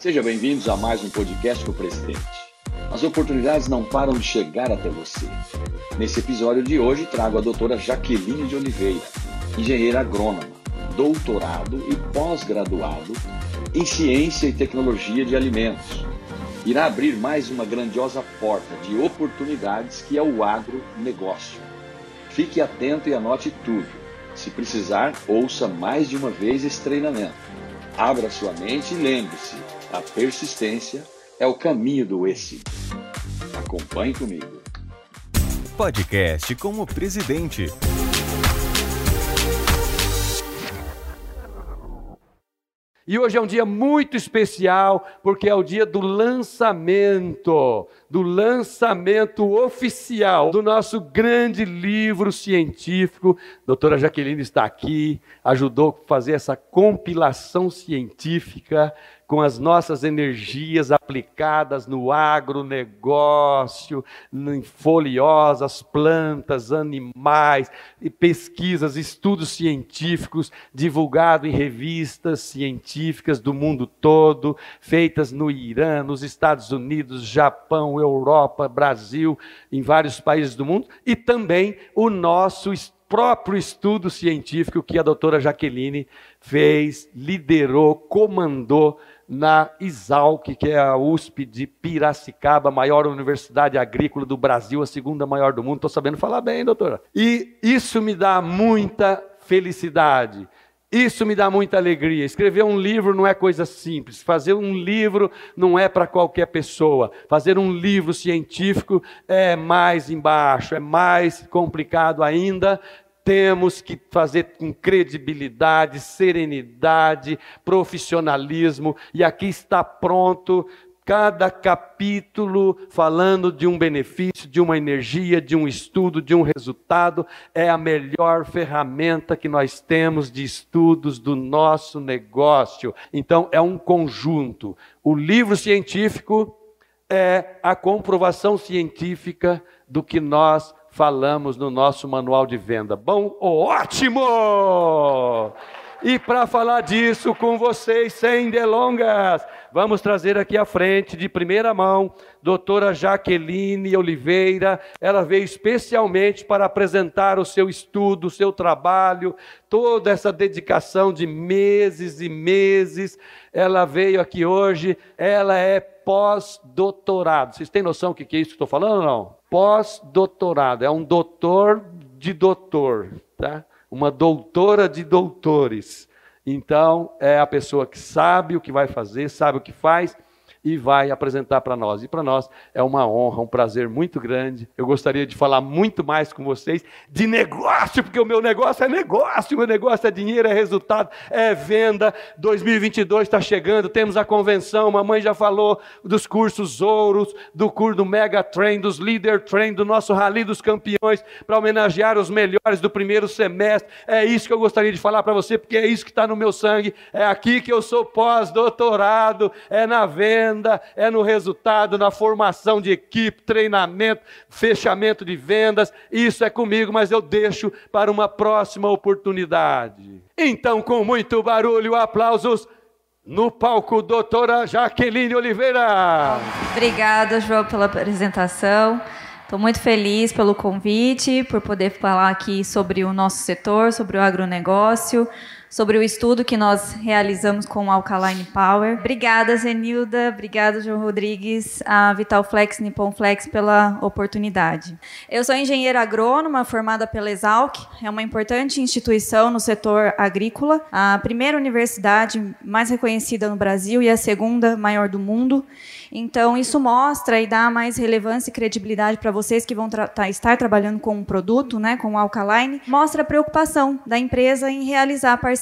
Sejam bem-vindos a mais um podcast com o presidente. As oportunidades não param de chegar até você. Nesse episódio de hoje, trago a doutora Jaqueline de Oliveira, engenheira agrônoma, doutorado e pós-graduado em ciência e tecnologia de alimentos. Irá abrir mais uma grandiosa porta de oportunidades que é o agronegócio. Fique atento e anote tudo. Se precisar, ouça mais de uma vez esse treinamento. Abra sua mente e lembre-se a persistência é o caminho do êxito. Acompanhe comigo. Podcast como presidente. E hoje é um dia muito especial, porque é o dia do lançamento, do lançamento oficial do nosso grande livro científico. A doutora Jaqueline está aqui, ajudou a fazer essa compilação científica com as nossas energias aplicadas no agronegócio, em foliosas, plantas, animais, pesquisas, estudos científicos divulgados em revistas científicas do mundo todo, feitas no Irã, nos Estados Unidos, Japão, Europa, Brasil, em vários países do mundo, e também o nosso próprio estudo científico que a doutora Jaqueline fez, liderou, comandou na Exalc, que é a USP de Piracicaba, a maior universidade agrícola do Brasil, a segunda maior do mundo. Estou sabendo falar bem, doutora. E isso me dá muita felicidade. Isso me dá muita alegria. Escrever um livro não é coisa simples. Fazer um livro não é para qualquer pessoa. Fazer um livro científico é mais embaixo, é mais complicado ainda temos que fazer com credibilidade, serenidade, profissionalismo, e aqui está pronto cada capítulo falando de um benefício, de uma energia, de um estudo, de um resultado, é a melhor ferramenta que nós temos de estudos do nosso negócio. Então, é um conjunto. O livro científico é a comprovação científica do que nós falamos no nosso manual de venda. Bom, ótimo! E para falar disso com vocês, sem delongas, vamos trazer aqui à frente, de primeira mão, doutora Jaqueline Oliveira. Ela veio especialmente para apresentar o seu estudo, o seu trabalho, toda essa dedicação de meses e meses. Ela veio aqui hoje, ela é pós-doutorado. Vocês têm noção do que é isso que estou falando ou não? Pós-doutorado, é um doutor de doutor, tá? uma doutora de doutores. Então, é a pessoa que sabe o que vai fazer, sabe o que faz e vai apresentar para nós. E para nós é uma honra, um prazer muito grande. Eu gostaria de falar muito mais com vocês de negócio, porque o meu negócio é negócio, o meu negócio é dinheiro, é resultado, é venda. 2022 está chegando, temos a convenção. Mamãe já falou dos cursos ouros, do curso do Mega Train, dos Leader Train, do nosso Rally dos Campeões, para homenagear os melhores do primeiro semestre. É isso que eu gostaria de falar para você, porque é isso que está no meu sangue. É aqui que eu sou pós-doutorado, é na venda venda, é no resultado, na formação de equipe, treinamento, fechamento de vendas. Isso é comigo, mas eu deixo para uma próxima oportunidade. Então, com muito barulho, aplausos. No palco, doutora Jaqueline Oliveira. Obrigada, João, pela apresentação. Estou muito feliz pelo convite, por poder falar aqui sobre o nosso setor, sobre o agronegócio, sobre o estudo que nós realizamos com o Alkaline Power. Obrigada, Zenilda. Obrigada, João Rodrigues, a Vitalflex, Nippon Flex, pela oportunidade. Eu sou engenheira agrônoma formada pela Exalc, é uma importante instituição no setor agrícola, a primeira universidade mais reconhecida no Brasil e a segunda maior do mundo. Então, isso mostra e dá mais relevância e credibilidade para vocês que vão tra tá, estar trabalhando com um produto, né, com o Alkaline, mostra a preocupação da empresa em realizar parcerias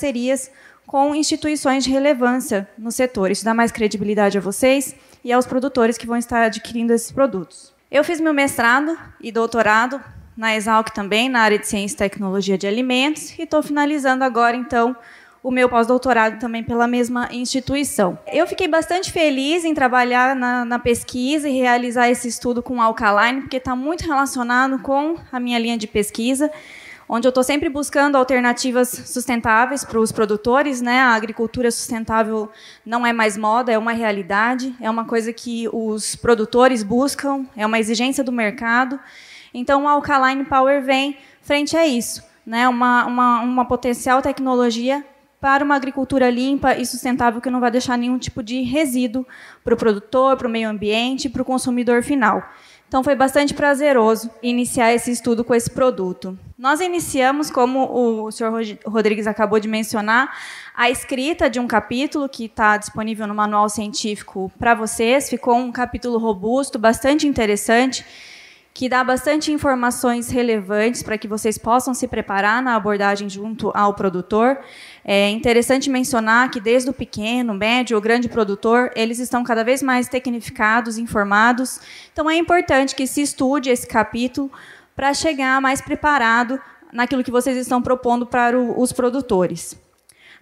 com instituições de relevância no setor. Isso dá mais credibilidade a vocês e aos produtores que vão estar adquirindo esses produtos. Eu fiz meu mestrado e doutorado na Exalc também, na área de Ciência e Tecnologia de Alimentos, e estou finalizando agora, então, o meu pós-doutorado também pela mesma instituição. Eu fiquei bastante feliz em trabalhar na, na pesquisa e realizar esse estudo com alkaline, porque está muito relacionado com a minha linha de pesquisa. Onde eu estou sempre buscando alternativas sustentáveis para os produtores. Né? A agricultura sustentável não é mais moda, é uma realidade, é uma coisa que os produtores buscam, é uma exigência do mercado. Então, o Alkaline Power vem frente a isso, né? uma, uma, uma potencial tecnologia para uma agricultura limpa e sustentável que não vai deixar nenhum tipo de resíduo para o produtor, para o meio ambiente, para o consumidor final. Então foi bastante prazeroso iniciar esse estudo com esse produto. Nós iniciamos, como o senhor Rodrigues acabou de mencionar, a escrita de um capítulo que está disponível no manual científico para vocês. Ficou um capítulo robusto, bastante interessante que dá bastante informações relevantes para que vocês possam se preparar na abordagem junto ao produtor. É interessante mencionar que desde o pequeno, médio ou grande produtor, eles estão cada vez mais tecnificados, informados. Então é importante que se estude esse capítulo para chegar mais preparado naquilo que vocês estão propondo para o, os produtores.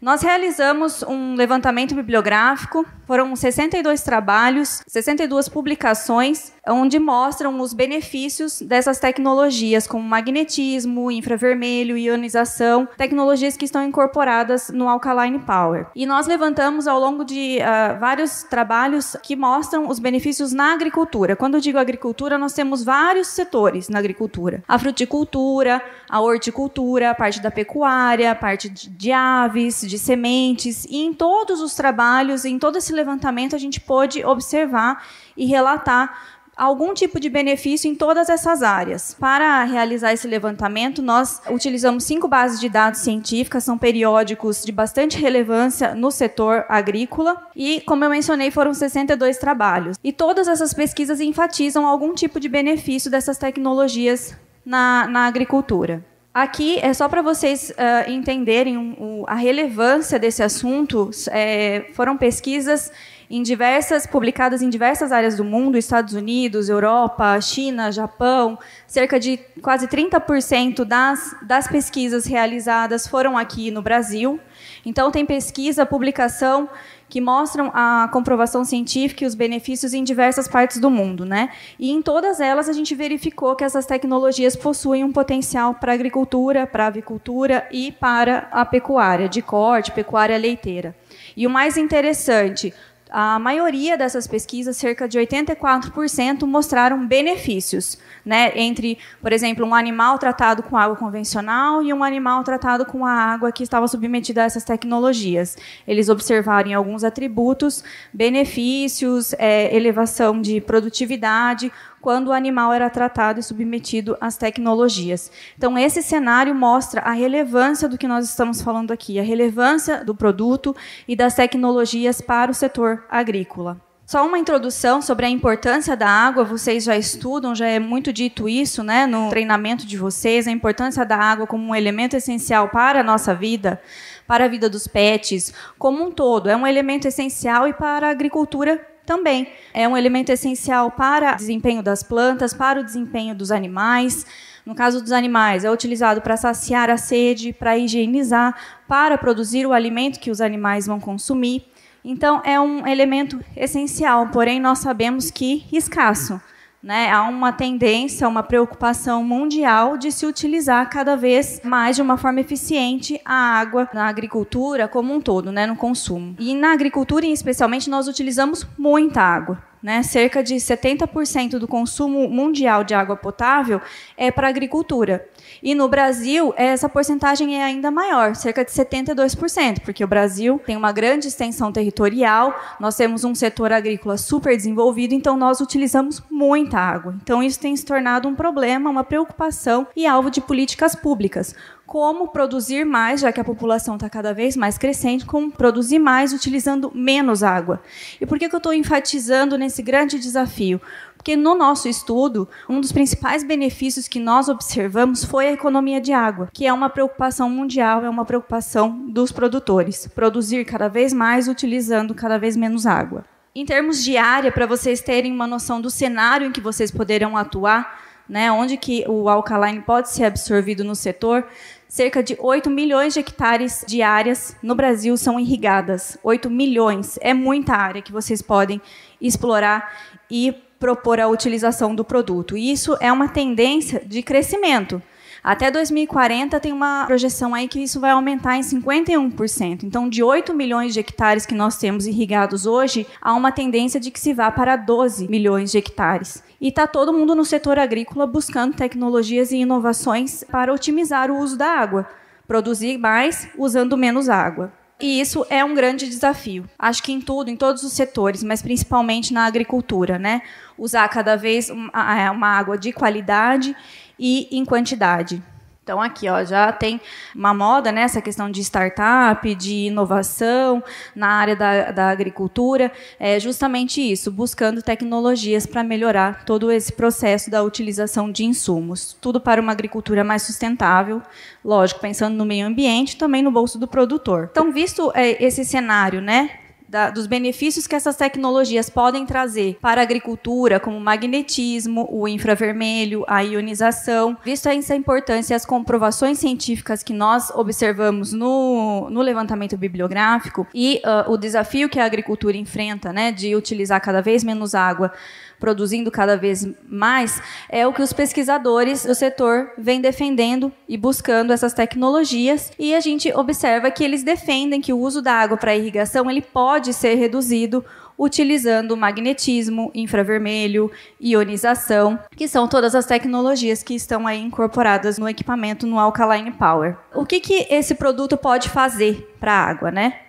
Nós realizamos um levantamento bibliográfico, foram 62 trabalhos, 62 publicações, onde mostram os benefícios dessas tecnologias, como magnetismo, infravermelho, ionização, tecnologias que estão incorporadas no Alkaline Power. E nós levantamos ao longo de uh, vários trabalhos que mostram os benefícios na agricultura. Quando eu digo agricultura, nós temos vários setores na agricultura: a fruticultura, a horticultura, a parte da pecuária, a parte de aves, de sementes, e em todos os trabalhos, em todo esse levantamento, a gente pôde observar e relatar algum tipo de benefício em todas essas áreas. Para realizar esse levantamento, nós utilizamos cinco bases de dados científicas, são periódicos de bastante relevância no setor agrícola e, como eu mencionei, foram 62 trabalhos. E todas essas pesquisas enfatizam algum tipo de benefício dessas tecnologias na, na agricultura. Aqui é só para vocês uh, entenderem a relevância desse assunto. É, foram pesquisas em diversas publicadas em diversas áreas do mundo, Estados Unidos, Europa, China, Japão. Cerca de quase 30% das, das pesquisas realizadas foram aqui no Brasil. Então tem pesquisa, publicação que mostram a comprovação científica e os benefícios em diversas partes do mundo, né? E em todas elas a gente verificou que essas tecnologias possuem um potencial para a agricultura, para a avicultura e para a pecuária de corte, pecuária leiteira. E o mais interessante, a maioria dessas pesquisas, cerca de 84%, mostraram benefícios, né, entre, por exemplo, um animal tratado com água convencional e um animal tratado com a água que estava submetida a essas tecnologias. Eles observaram alguns atributos, benefícios, é, elevação de produtividade, quando o animal era tratado e submetido às tecnologias. Então, esse cenário mostra a relevância do que nós estamos falando aqui, a relevância do produto e das tecnologias para o setor agrícola. Só uma introdução sobre a importância da água, vocês já estudam, já é muito dito isso né, no treinamento de vocês, a importância da água como um elemento essencial para a nossa vida, para a vida dos pets, como um todo. É um elemento essencial e para a agricultura também é um elemento essencial para o desempenho das plantas, para o desempenho dos animais. No caso dos animais, é utilizado para saciar a sede, para higienizar, para produzir o alimento que os animais vão consumir. Então, é um elemento essencial, porém, nós sabemos que escasso. Né? Há uma tendência, uma preocupação mundial de se utilizar cada vez mais de uma forma eficiente a água na agricultura como um todo, né? no consumo. E na agricultura, especialmente, nós utilizamos muita água. Né? Cerca de 70% do consumo mundial de água potável é para a agricultura. E no Brasil, essa porcentagem é ainda maior, cerca de 72%, porque o Brasil tem uma grande extensão territorial, nós temos um setor agrícola super desenvolvido, então nós utilizamos muita água. Então isso tem se tornado um problema, uma preocupação e alvo de políticas públicas como produzir mais, já que a população está cada vez mais crescente, como produzir mais utilizando menos água. E por que, que eu estou enfatizando nesse grande desafio? Porque no nosso estudo, um dos principais benefícios que nós observamos foi a economia de água, que é uma preocupação mundial, é uma preocupação dos produtores. Produzir cada vez mais utilizando cada vez menos água. Em termos de área, para vocês terem uma noção do cenário em que vocês poderão atuar, né, onde que o alkaline pode ser absorvido no setor, cerca de 8 milhões de hectares de áreas no Brasil são irrigadas. 8 milhões é muita área que vocês podem explorar e propor a utilização do produto. E isso é uma tendência de crescimento. Até 2040 tem uma projeção aí que isso vai aumentar em 51%. Então, de 8 milhões de hectares que nós temos irrigados hoje, há uma tendência de que se vá para 12 milhões de hectares. E está todo mundo no setor agrícola buscando tecnologias e inovações para otimizar o uso da água, produzir mais usando menos água. E isso é um grande desafio. Acho que em tudo, em todos os setores, mas principalmente na agricultura, né? Usar cada vez uma água de qualidade e em quantidade. Então aqui, ó, já tem uma moda nessa né, questão de startup, de inovação na área da, da agricultura, é justamente isso, buscando tecnologias para melhorar todo esse processo da utilização de insumos, tudo para uma agricultura mais sustentável, lógico, pensando no meio ambiente, também no bolso do produtor. Então, visto é, esse cenário, né, da, dos benefícios que essas tecnologias podem trazer para a agricultura, como o magnetismo, o infravermelho, a ionização. Visto essa importância e as comprovações científicas que nós observamos no, no levantamento bibliográfico e uh, o desafio que a agricultura enfrenta, né, de utilizar cada vez menos água produzindo cada vez mais, é o que os pesquisadores do setor vêm defendendo e buscando essas tecnologias. E a gente observa que eles defendem que o uso da água para irrigação ele pode ser reduzido utilizando magnetismo, infravermelho, ionização, que são todas as tecnologias que estão aí incorporadas no equipamento no Alkaline Power. O que, que esse produto pode fazer para a água, né?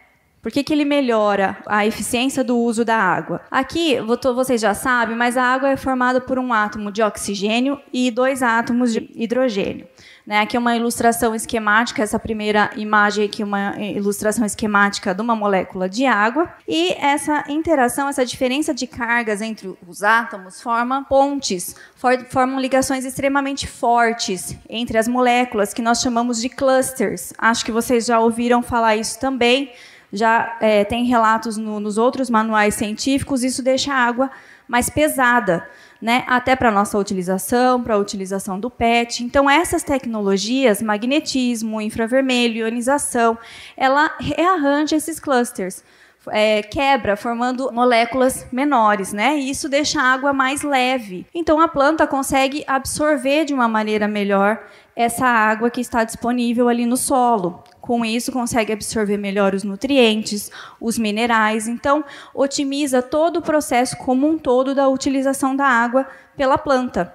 Por que, que ele melhora a eficiência do uso da água? Aqui, vocês já sabem, mas a água é formada por um átomo de oxigênio e dois átomos de hidrogênio. Né, aqui é uma ilustração esquemática, essa primeira imagem aqui é uma ilustração esquemática de uma molécula de água. E essa interação, essa diferença de cargas entre os átomos forma pontes, formam ligações extremamente fortes entre as moléculas, que nós chamamos de clusters. Acho que vocês já ouviram falar isso também já é, tem relatos no, nos outros manuais científicos, isso deixa a água mais pesada, né? até para nossa utilização, para a utilização do PET. Então, essas tecnologias, magnetismo, infravermelho, ionização, ela rearranja esses clusters. É, quebra, formando moléculas menores, né? E isso deixa a água mais leve. Então a planta consegue absorver de uma maneira melhor essa água que está disponível ali no solo. Com isso, consegue absorver melhor os nutrientes, os minerais. Então, otimiza todo o processo como um todo da utilização da água pela planta.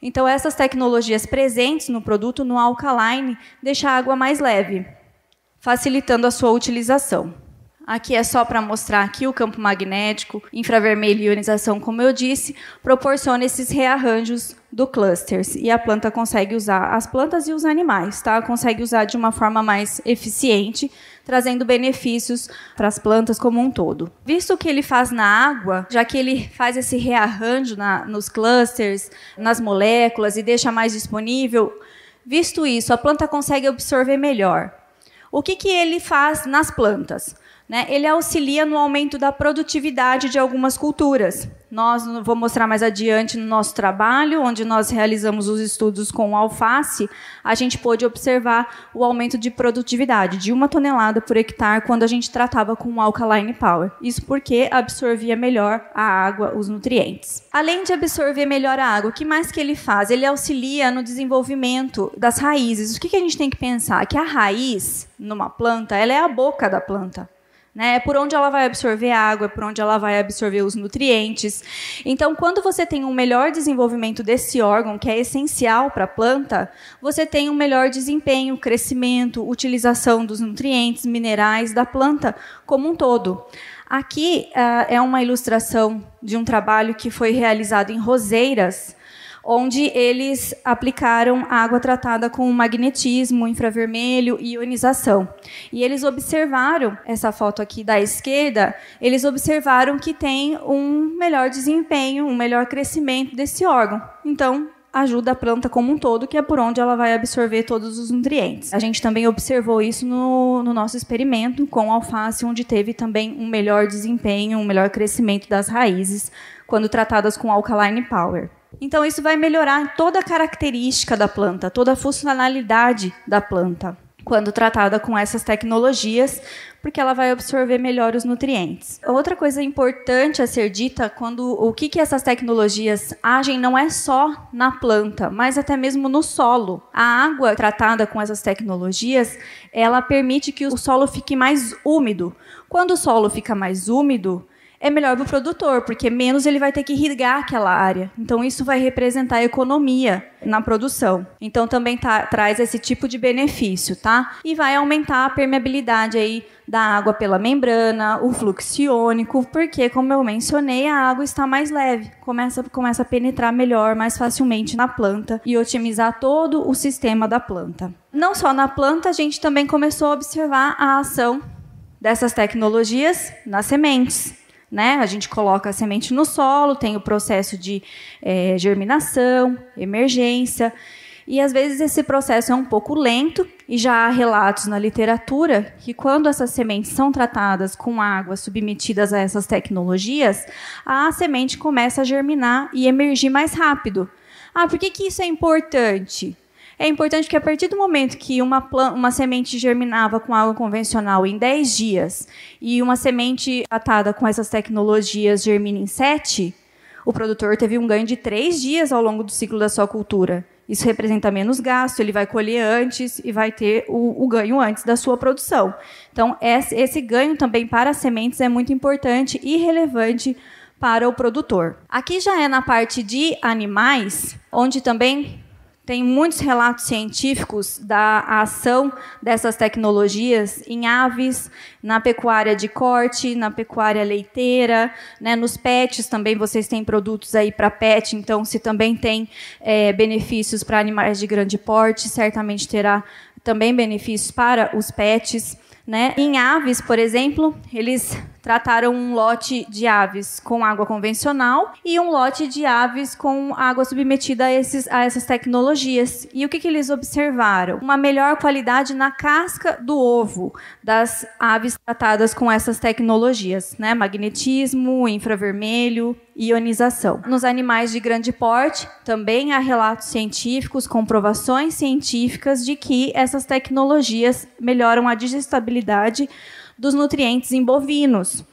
Então, essas tecnologias presentes no produto, no alkaline, deixam a água mais leve, facilitando a sua utilização. Aqui é só para mostrar que o campo magnético, infravermelho e ionização, como eu disse, proporciona esses rearranjos do clusters e a planta consegue usar as plantas e os animais, tá? Consegue usar de uma forma mais eficiente, trazendo benefícios para as plantas como um todo. Visto que ele faz na água, já que ele faz esse rearranjo na, nos clusters, nas moléculas e deixa mais disponível, visto isso, a planta consegue absorver melhor. O que, que ele faz nas plantas? Né? Ele auxilia no aumento da produtividade de algumas culturas. Nós vou mostrar mais adiante no nosso trabalho, onde nós realizamos os estudos com alface, a gente pôde observar o aumento de produtividade de uma tonelada por hectare quando a gente tratava com o alkaline power. Isso porque absorvia melhor a água, os nutrientes. Além de absorver melhor a água, o que mais que ele faz? Ele auxilia no desenvolvimento das raízes. O que a gente tem que pensar? Que a raiz numa planta, ela é a boca da planta. Né? É por onde ela vai absorver água, é por onde ela vai absorver os nutrientes. Então, quando você tem um melhor desenvolvimento desse órgão, que é essencial para a planta, você tem um melhor desempenho, crescimento, utilização dos nutrientes, minerais da planta como um todo. Aqui uh, é uma ilustração de um trabalho que foi realizado em roseiras onde eles aplicaram água tratada com magnetismo, infravermelho e ionização. E eles observaram, essa foto aqui da esquerda, eles observaram que tem um melhor desempenho, um melhor crescimento desse órgão. Então, ajuda a planta como um todo, que é por onde ela vai absorver todos os nutrientes. A gente também observou isso no, no nosso experimento com alface, onde teve também um melhor desempenho, um melhor crescimento das raízes quando tratadas com alkaline power. Então, isso vai melhorar toda a característica da planta, toda a funcionalidade da planta. quando tratada com essas tecnologias, porque ela vai absorver melhor os nutrientes. Outra coisa importante a ser dita quando o que, que essas tecnologias agem não é só na planta, mas até mesmo no solo. A água tratada com essas tecnologias, ela permite que o solo fique mais úmido. Quando o solo fica mais úmido, é melhor para o produtor, porque menos ele vai ter que irrigar aquela área. Então, isso vai representar economia na produção. Então, também tá, traz esse tipo de benefício, tá? E vai aumentar a permeabilidade aí da água pela membrana, o fluxo iônico, porque, como eu mencionei, a água está mais leve, começa, começa a penetrar melhor, mais facilmente na planta e otimizar todo o sistema da planta. Não só na planta, a gente também começou a observar a ação dessas tecnologias nas sementes. Né? A gente coloca a semente no solo, tem o processo de é, germinação, emergência, e às vezes esse processo é um pouco lento, e já há relatos na literatura que quando essas sementes são tratadas com água submetidas a essas tecnologias, a semente começa a germinar e emergir mais rápido. Ah, por que, que isso é importante? É importante porque a partir do momento que uma, uma semente germinava com água convencional em 10 dias e uma semente tratada com essas tecnologias germina em 7, o produtor teve um ganho de 3 dias ao longo do ciclo da sua cultura. Isso representa menos gasto, ele vai colher antes e vai ter o, o ganho antes da sua produção. Então, esse ganho também para as sementes é muito importante e relevante para o produtor. Aqui já é na parte de animais, onde também tem muitos relatos científicos da ação dessas tecnologias em aves, na pecuária de corte, na pecuária leiteira, né, nos pets também vocês têm produtos aí para pet, então se também tem é, benefícios para animais de grande porte, certamente terá também benefícios para os pets. Né? Em aves, por exemplo, eles trataram um lote de aves com água convencional e um lote de aves com água submetida a, esses, a essas tecnologias. E o que, que eles observaram? Uma melhor qualidade na casca do ovo das aves tratadas com essas tecnologias, né? Magnetismo, infravermelho, ionização. Nos animais de grande porte, também há relatos científicos, comprovações científicas de que essas tecnologias melhoram a digestibilidade dos nutrientes em bovinos.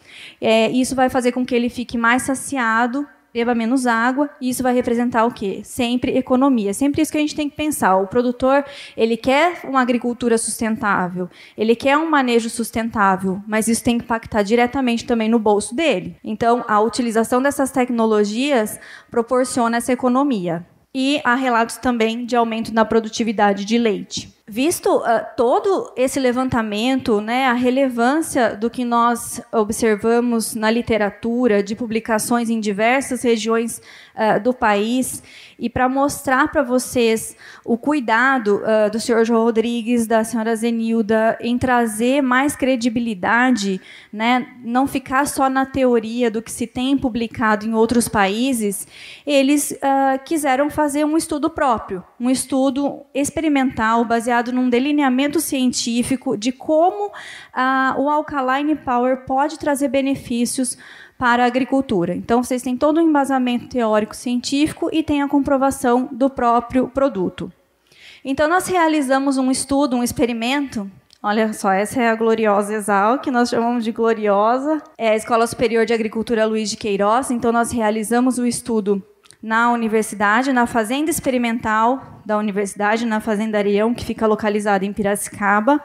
É, isso vai fazer com que ele fique mais saciado, beba menos água, e isso vai representar o quê? Sempre economia. Sempre isso que a gente tem que pensar. O produtor, ele quer uma agricultura sustentável, ele quer um manejo sustentável, mas isso tem que impactar diretamente também no bolso dele. Então, a utilização dessas tecnologias proporciona essa economia. E há relatos também de aumento na produtividade de leite. Visto uh, todo esse levantamento, né, a relevância do que nós observamos na literatura, de publicações em diversas regiões uh, do país, e para mostrar para vocês o cuidado uh, do senhor João Rodrigues, da senhora Zenilda, em trazer mais credibilidade, né, não ficar só na teoria do que se tem publicado em outros países, eles quiseram fazer um estudo próprio, um estudo experimental baseado baseado num delineamento científico de como ah, o alkaline power pode trazer benefícios para a agricultura. Então, vocês têm todo um embasamento teórico científico e tem a comprovação do próprio produto. Então, nós realizamos um estudo, um experimento. Olha só, essa é a gloriosa Exal, que nós chamamos de gloriosa. É a Escola Superior de Agricultura Luiz de Queiroz. Então, nós realizamos o estudo na universidade, na fazenda experimental da universidade, na Fazenda Arião, que fica localizada em Piracicaba.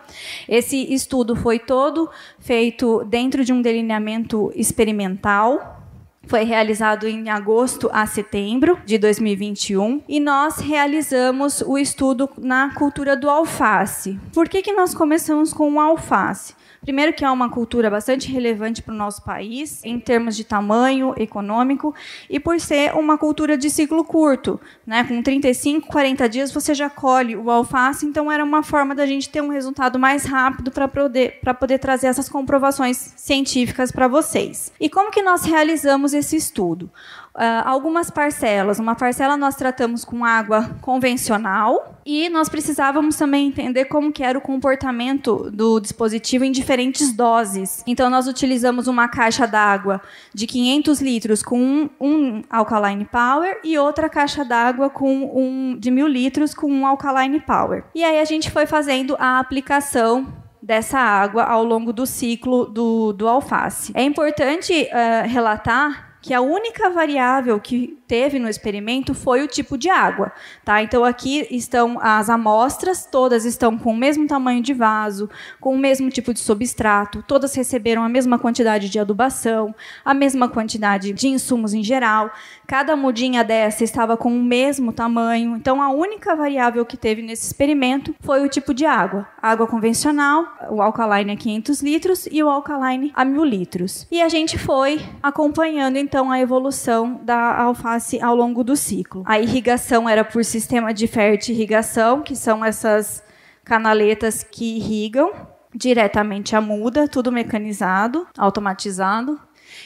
Esse estudo foi todo feito dentro de um delineamento experimental, foi realizado em agosto a setembro de 2021 e nós realizamos o estudo na cultura do alface. Por que, que nós começamos com o alface? Primeiro que é uma cultura bastante relevante para o nosso país, em termos de tamanho econômico, e por ser uma cultura de ciclo curto. Né? Com 35, 40 dias você já colhe o alface, então era uma forma da gente ter um resultado mais rápido para poder, poder trazer essas comprovações científicas para vocês. E como que nós realizamos esse estudo? Uh, algumas parcelas. Uma parcela nós tratamos com água convencional e nós precisávamos também entender como que era o comportamento do dispositivo em diferentes doses. Então, nós utilizamos uma caixa d'água de 500 litros com um, um Alkaline Power e outra caixa d'água com um de mil litros com um Alkaline Power. E aí a gente foi fazendo a aplicação dessa água ao longo do ciclo do, do alface. É importante uh, relatar que a única variável que teve no experimento foi o tipo de água, tá? Então aqui estão as amostras, todas estão com o mesmo tamanho de vaso, com o mesmo tipo de substrato, todas receberam a mesma quantidade de adubação, a mesma quantidade de insumos em geral. Cada mudinha dessa estava com o mesmo tamanho. Então a única variável que teve nesse experimento foi o tipo de água. água convencional, o alkaline a 500 litros e o alkaline a 1000 litros. E a gente foi acompanhando então a evolução da alface ao longo do ciclo. A irrigação era por sistema de fertirrigação, que são essas canaletas que irrigam diretamente a muda, tudo mecanizado, automatizado.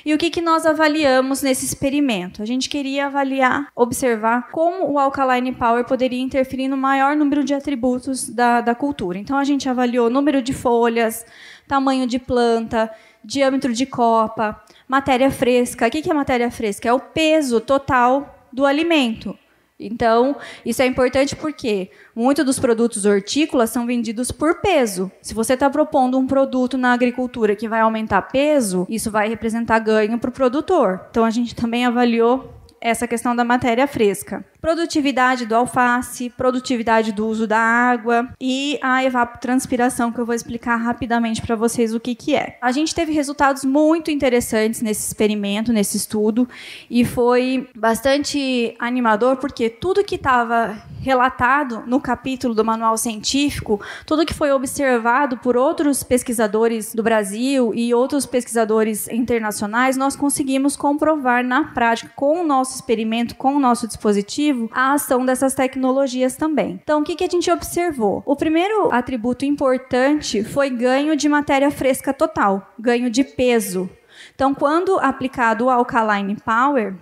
E o que, que nós avaliamos nesse experimento? A gente queria avaliar, observar como o Alkaline Power poderia interferir no maior número de atributos da, da cultura. Então, a gente avaliou número de folhas, tamanho de planta, diâmetro de copa, matéria fresca. O que é matéria fresca? É o peso total do alimento. Então, isso é importante porque muitos dos produtos hortícolas são vendidos por peso. Se você está propondo um produto na agricultura que vai aumentar peso, isso vai representar ganho para o produtor. Então, a gente também avaliou essa questão da matéria fresca. Produtividade do alface, produtividade do uso da água e a evapotranspiração, que eu vou explicar rapidamente para vocês o que, que é. A gente teve resultados muito interessantes nesse experimento, nesse estudo, e foi bastante animador, porque tudo que estava relatado no capítulo do manual científico, tudo que foi observado por outros pesquisadores do Brasil e outros pesquisadores internacionais, nós conseguimos comprovar na prática com o nosso experimento, com o nosso dispositivo, a ação dessas tecnologias também. Então, o que, que a gente observou? O primeiro atributo importante foi ganho de matéria fresca total, ganho de peso. Então, quando aplicado o Alkaline Power,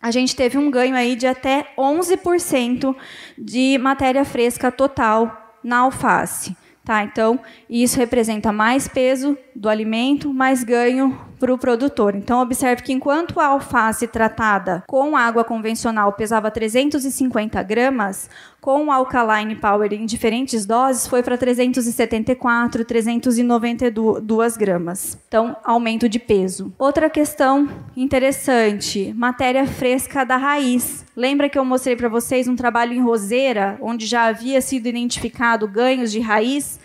a gente teve um ganho aí de até 11% de matéria fresca total na alface. Tá? Então, isso representa mais peso do alimento, mais ganho para o produtor. Então, observe que enquanto a alface tratada com água convencional pesava 350 gramas, com o Alkaline Power em diferentes doses foi para 374, 392 gramas. Então, aumento de peso. Outra questão interessante: matéria fresca da raiz. Lembra que eu mostrei para vocês um trabalho em roseira, onde já havia sido identificado ganhos de raiz?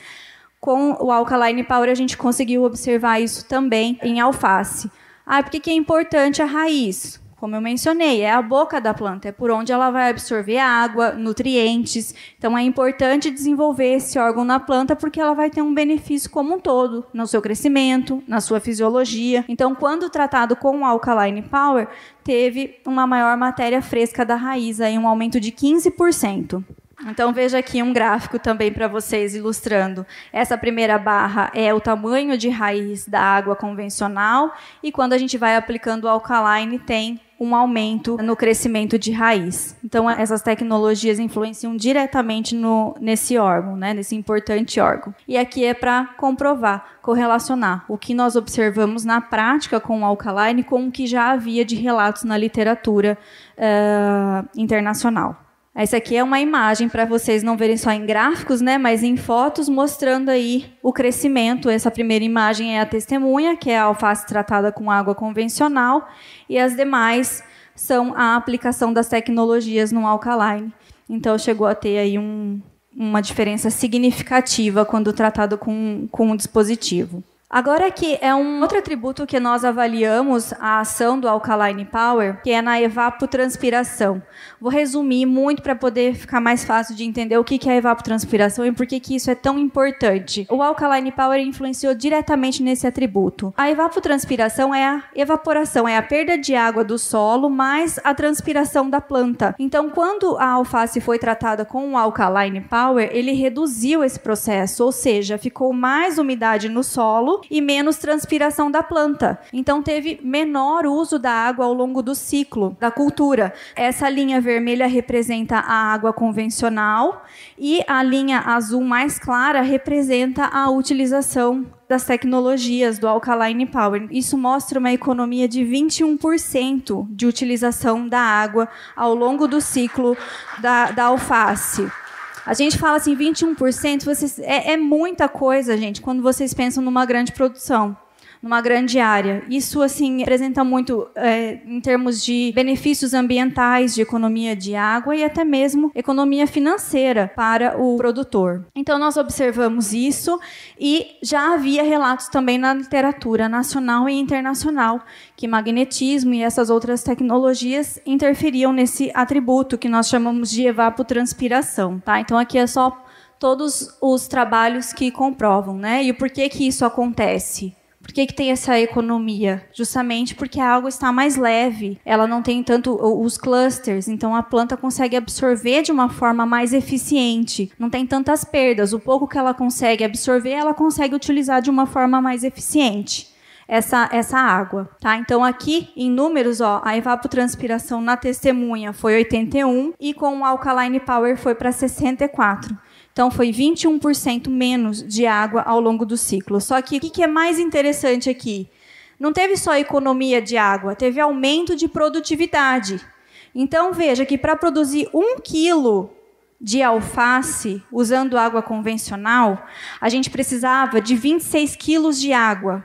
Com o Alkaline Power, a gente conseguiu observar isso também em alface. Ah, por que, é importante a raiz? Como eu mencionei, é a boca da planta, é por onde ela vai absorver água, nutrientes. Então é importante desenvolver esse órgão na planta porque ela vai ter um benefício como um todo no seu crescimento, na sua fisiologia. Então, quando tratado com o Alkaline Power, teve uma maior matéria fresca da raiz, aí um aumento de 15%. Então veja aqui um gráfico também para vocês ilustrando. Essa primeira barra é o tamanho de raiz da água convencional e quando a gente vai aplicando o alkaline tem um aumento no crescimento de raiz. Então essas tecnologias influenciam diretamente no, nesse órgão, né, nesse importante órgão. E aqui é para comprovar, correlacionar o que nós observamos na prática com o alkaline com o que já havia de relatos na literatura uh, internacional. Essa aqui é uma imagem para vocês não verem só em gráficos, né, mas em fotos mostrando aí o crescimento. Essa primeira imagem é a testemunha, que é a alface tratada com água convencional, e as demais são a aplicação das tecnologias no alkaline. Então chegou a ter aí um, uma diferença significativa quando tratado com, com um dispositivo. Agora aqui é um outro atributo que nós avaliamos a ação do Alkaline Power, que é na evapotranspiração. Vou resumir muito para poder ficar mais fácil de entender o que é a evapotranspiração e por que, isso é tão importante. O Alkaline Power influenciou diretamente nesse atributo. A evapotranspiração é a evaporação, é a perda de água do solo mais a transpiração da planta. Então, quando a alface foi tratada com o Alkaline Power, ele reduziu esse processo, ou seja, ficou mais umidade no solo e menos transpiração da planta. Então teve menor uso da água ao longo do ciclo da cultura. Essa linha vermelha representa a água convencional e a linha azul mais clara representa a utilização das tecnologias do Alkaline Power. Isso mostra uma economia de 21% de utilização da água ao longo do ciclo da, da alface. A gente fala assim, 21%, vocês, é, é muita coisa, gente, quando vocês pensam numa grande produção numa grande área. Isso assim representa muito é, em termos de benefícios ambientais, de economia de água e até mesmo economia financeira para o produtor. Então nós observamos isso e já havia relatos também na literatura nacional e internacional que magnetismo e essas outras tecnologias interferiam nesse atributo que nós chamamos de evapotranspiração, tá? Então aqui é só todos os trabalhos que comprovam, né? E por que que isso acontece? Por que, que tem essa economia? Justamente porque a água está mais leve, ela não tem tanto os clusters, então a planta consegue absorver de uma forma mais eficiente, não tem tantas perdas. O pouco que ela consegue absorver, ela consegue utilizar de uma forma mais eficiente essa, essa água, tá? Então aqui em números, ó, a evapotranspiração na testemunha foi 81 e com o alkaline power foi para 64. Então, foi 21% menos de água ao longo do ciclo. Só que o que é mais interessante aqui? Não teve só economia de água, teve aumento de produtividade. Então, veja que para produzir um quilo de alface usando água convencional, a gente precisava de 26 quilos de água.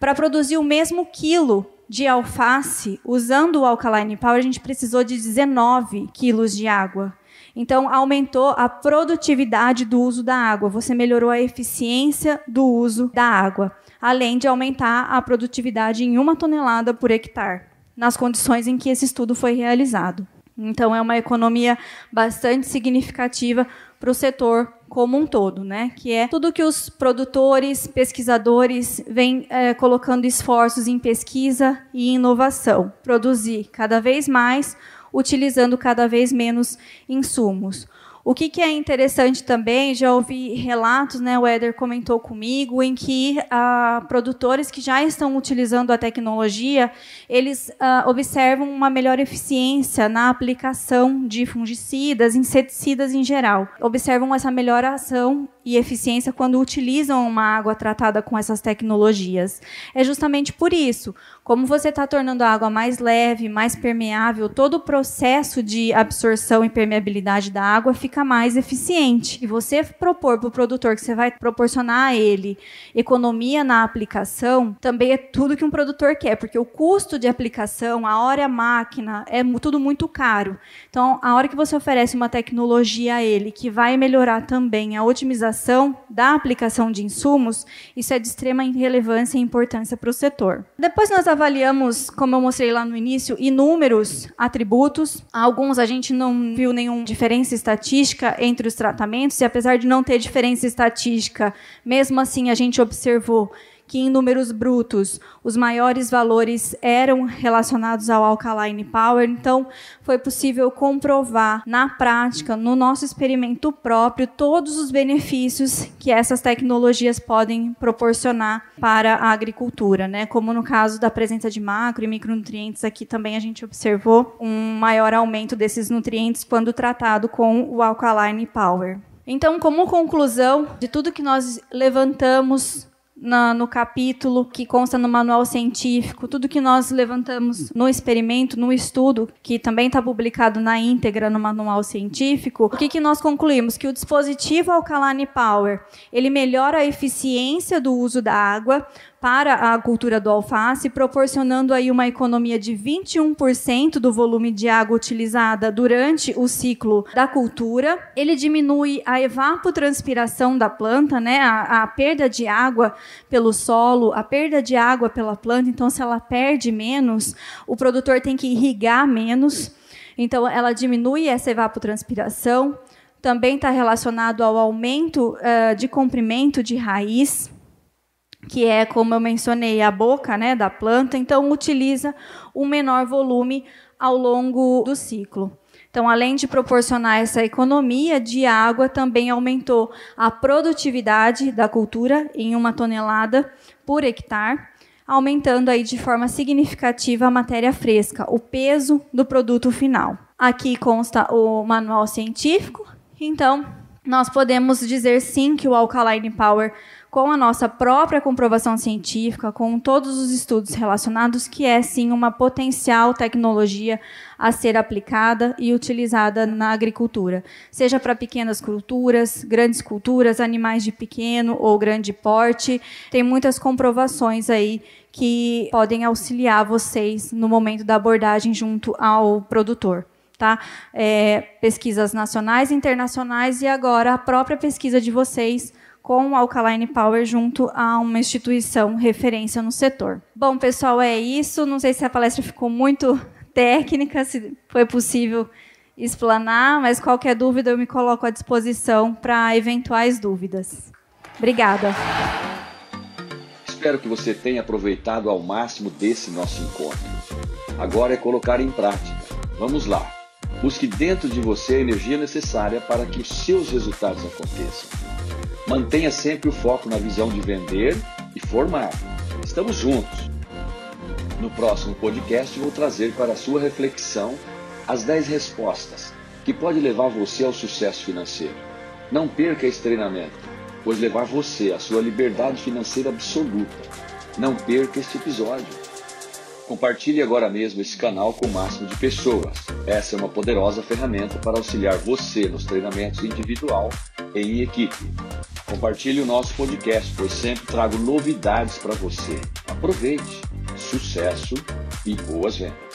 Para produzir o mesmo quilo de alface usando o Alkaline Power, a gente precisou de 19 quilos de água. Então, aumentou a produtividade do uso da água, você melhorou a eficiência do uso da água, além de aumentar a produtividade em uma tonelada por hectare, nas condições em que esse estudo foi realizado. Então, é uma economia bastante significativa para o setor como um todo, né? Que é tudo que os produtores, pesquisadores vêm é, colocando esforços em pesquisa e inovação, produzir cada vez mais utilizando cada vez menos insumos. O que, que, é interessante também, já ouvi relatos, né, o Éder comentou comigo, em que ah, produtores que já estão utilizando a tecnologia, eles ah, observam uma melhor eficiência na aplicação de fungicidas, inseticidas em geral. Observam essa melhor ação e eficiência quando utilizam uma água tratada com essas tecnologias. É justamente por isso, como você está tornando a água mais leve, mais permeável, todo o processo de absorção e permeabilidade da água fica mais eficiente. E você propor para o produtor que você vai proporcionar a ele economia na aplicação, também é tudo que um produtor quer, porque o custo de aplicação, a hora a máquina, é tudo muito caro. Então, a hora que você oferece uma tecnologia a ele que vai melhorar também a otimização da aplicação de insumos, isso é de extrema relevância e importância para o setor. Depois nós avaliamos, como eu mostrei lá no início, inúmeros atributos. Alguns a gente não viu nenhuma diferença estatística entre os tratamentos, e apesar de não ter diferença estatística, mesmo assim a gente observou que em números brutos os maiores valores eram relacionados ao alkaline power, então foi possível comprovar na prática, no nosso experimento próprio, todos os benefícios que essas tecnologias podem proporcionar para a agricultura, né? Como no caso da presença de macro e micronutrientes, aqui também a gente observou um maior aumento desses nutrientes quando tratado com o alkaline power. Então, como conclusão de tudo que nós levantamos na, no capítulo que consta no manual científico, tudo que nós levantamos no experimento, no estudo, que também está publicado na íntegra no manual científico, o que, que nós concluímos? Que o dispositivo Alkaline Power ele melhora a eficiência do uso da água, para a cultura do alface, proporcionando aí uma economia de 21% do volume de água utilizada durante o ciclo da cultura. Ele diminui a evapotranspiração da planta, né, a, a perda de água pelo solo, a perda de água pela planta. Então, se ela perde menos, o produtor tem que irrigar menos. Então, ela diminui essa evapotranspiração. Também está relacionado ao aumento uh, de comprimento de raiz que é, como eu mencionei, a boca né, da planta, então utiliza um menor volume ao longo do ciclo. Então, além de proporcionar essa economia de água, também aumentou a produtividade da cultura em uma tonelada por hectare, aumentando aí de forma significativa a matéria fresca, o peso do produto final. Aqui consta o manual científico, então nós podemos dizer sim que o Alkaline Power com a nossa própria comprovação científica, com todos os estudos relacionados, que é sim uma potencial tecnologia a ser aplicada e utilizada na agricultura, seja para pequenas culturas, grandes culturas, animais de pequeno ou grande porte. Tem muitas comprovações aí que podem auxiliar vocês no momento da abordagem junto ao produtor. Tá? É, pesquisas nacionais, internacionais e agora a própria pesquisa de vocês com o Alkaline Power junto a uma instituição referência no setor. Bom, pessoal, é isso. Não sei se a palestra ficou muito técnica, se foi possível explanar, mas qualquer dúvida eu me coloco à disposição para eventuais dúvidas. Obrigada. Espero que você tenha aproveitado ao máximo desse nosso encontro. Agora é colocar em prática. Vamos lá. Busque dentro de você a energia necessária para que os seus resultados aconteçam. Mantenha sempre o foco na visão de vender e formar. Estamos juntos. No próximo podcast, vou trazer para a sua reflexão as 10 respostas que pode levar você ao sucesso financeiro. Não perca esse treinamento, pois levar você à sua liberdade financeira absoluta. Não perca este episódio. Compartilhe agora mesmo esse canal com o máximo de pessoas. Essa é uma poderosa ferramenta para auxiliar você nos treinamentos individual e em equipe. Compartilhe o nosso podcast, pois sempre trago novidades para você. Aproveite! Sucesso e boas vendas!